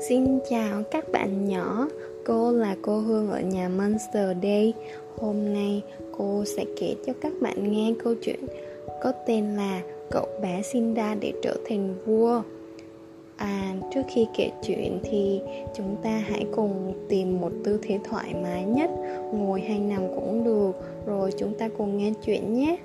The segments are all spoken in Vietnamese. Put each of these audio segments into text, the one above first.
Xin chào các bạn nhỏ, cô là cô Hương ở nhà Monster Day. Hôm nay cô sẽ kể cho các bạn nghe câu chuyện có tên là Cậu bé sinh ra để trở thành vua. À, trước khi kể chuyện thì chúng ta hãy cùng tìm một tư thế thoải mái nhất, ngồi hay nằm cũng được, rồi chúng ta cùng nghe chuyện nhé.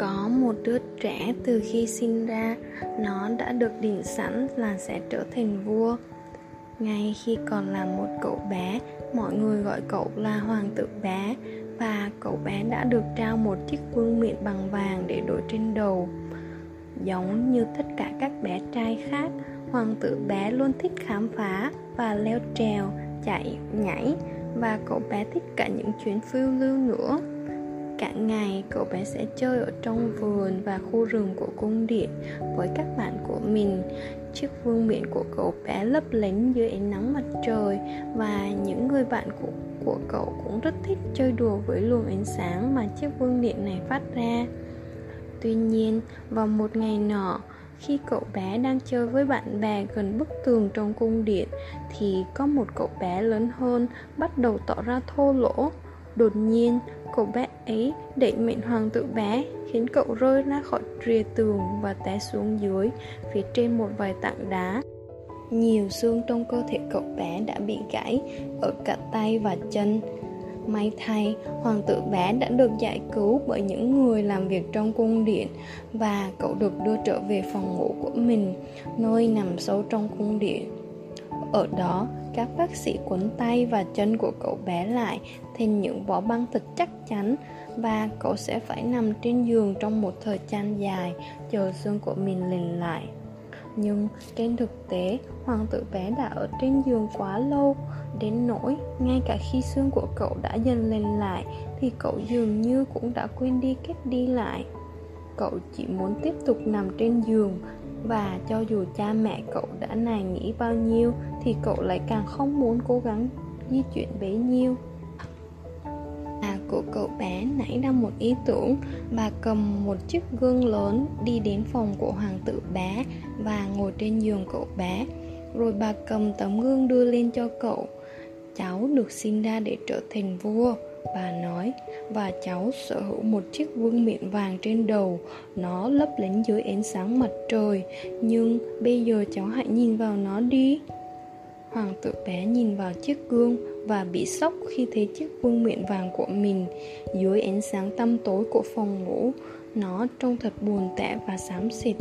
Có một đứa trẻ từ khi sinh ra, nó đã được định sẵn là sẽ trở thành vua. Ngay khi còn là một cậu bé, mọi người gọi cậu là hoàng tử bé và cậu bé đã được trao một chiếc vương miện bằng vàng để đội trên đầu. Giống như tất cả các bé trai khác, hoàng tử bé luôn thích khám phá và leo trèo, chạy, nhảy và cậu bé thích cả những chuyến phiêu lưu nữa. Cả ngày cậu bé sẽ chơi ở trong vườn và khu rừng của cung điện với các bạn của mình. Chiếc vương miện của cậu bé lấp lánh dưới ánh nắng mặt trời và những người bạn của, của cậu cũng rất thích chơi đùa với luồng ánh sáng mà chiếc vương miện này phát ra. Tuy nhiên, vào một ngày nọ, khi cậu bé đang chơi với bạn bè gần bức tường trong cung điện thì có một cậu bé lớn hơn bắt đầu tỏ ra thô lỗ. Đột nhiên, cậu bé ấy đẩy mệnh hoàng tử bé khiến cậu rơi ra khỏi rìa tường và té xuống dưới phía trên một vài tảng đá. Nhiều xương trong cơ thể cậu bé đã bị gãy ở cả tay và chân. May thay, hoàng tử bé đã được giải cứu bởi những người làm việc trong cung điện và cậu được đưa trở về phòng ngủ của mình, nơi nằm sâu trong cung điện. Ở đó, các bác sĩ quấn tay và chân của cậu bé lại thành những vỏ băng thật chắc chắn và cậu sẽ phải nằm trên giường trong một thời gian dài chờ xương của mình lành lại. Nhưng trên thực tế, hoàng tử bé đã ở trên giường quá lâu Đến nỗi, ngay cả khi xương của cậu đã dần lành lại Thì cậu dường như cũng đã quên đi cách đi lại Cậu chỉ muốn tiếp tục nằm trên giường Và cho dù cha mẹ cậu đã nài nghĩ bao nhiêu thì cậu lại càng không muốn cố gắng di chuyển bấy nhiêu. À của cậu bé nảy ra một ý tưởng. Bà cầm một chiếc gương lớn đi đến phòng của hoàng tử bé Và ngồi trên giường cậu bé. Rồi bà cầm tấm gương đưa lên cho cậu. Cháu được sinh ra để trở thành vua, Bà nói. Và cháu sở hữu một chiếc vương miện vàng trên đầu. Nó lấp lánh dưới ánh sáng mặt trời. Nhưng bây giờ cháu hãy nhìn vào nó đi. Hoàng tử bé nhìn vào chiếc gương và bị sốc khi thấy chiếc vương miện vàng của mình dưới ánh sáng tăm tối của phòng ngủ. Nó trông thật buồn tẻ và xám xịt.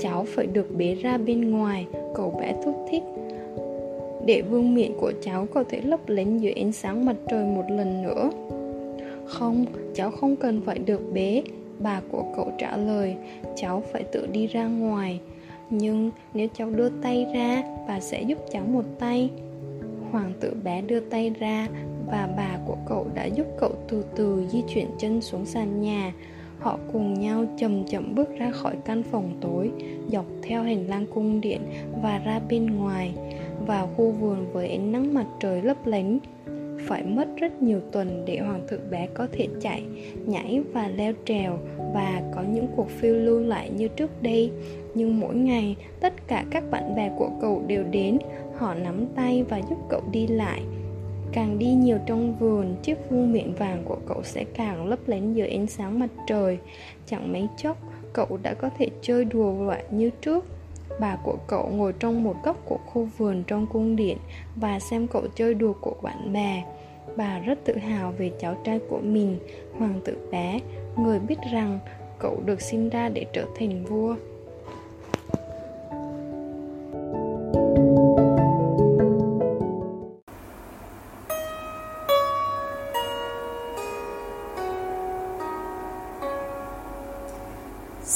Cháu phải được bế ra bên ngoài, cậu bé thúc thích. Để vương miện của cháu có thể lấp lánh dưới ánh sáng mặt trời một lần nữa. Không, cháu không cần phải được bế, bà của cậu trả lời, cháu phải tự đi ra ngoài. Nhưng nếu cháu đưa tay ra, bà sẽ giúp cháu một tay. Hoàng tử bé đưa tay ra và bà của cậu đã giúp cậu từ từ di chuyển chân xuống sàn nhà. Họ cùng nhau chậm chậm bước ra khỏi căn phòng tối, dọc theo hành lang cung điện và ra bên ngoài, vào khu vườn với ánh nắng mặt trời lấp lánh. Phải mất rất nhiều tuần để hoàng thượng bé có thể chạy, nhảy và leo trèo và có những cuộc phiêu lưu lại như trước đây. Nhưng mỗi ngày, tất cả các bạn bè của cậu đều đến, họ nắm tay và giúp cậu đi lại. Càng đi nhiều trong vườn, chiếc vương miệng vàng của cậu sẽ càng lấp lánh dưới ánh sáng mặt trời. Chẳng mấy chốc, cậu đã có thể chơi đùa lại như trước. Bà của cậu ngồi trong một góc của khu vườn trong cung điện và xem cậu chơi đùa của bạn bè. Bà rất tự hào về cháu trai của mình, hoàng tử bé, người biết rằng cậu được sinh ra để trở thành vua.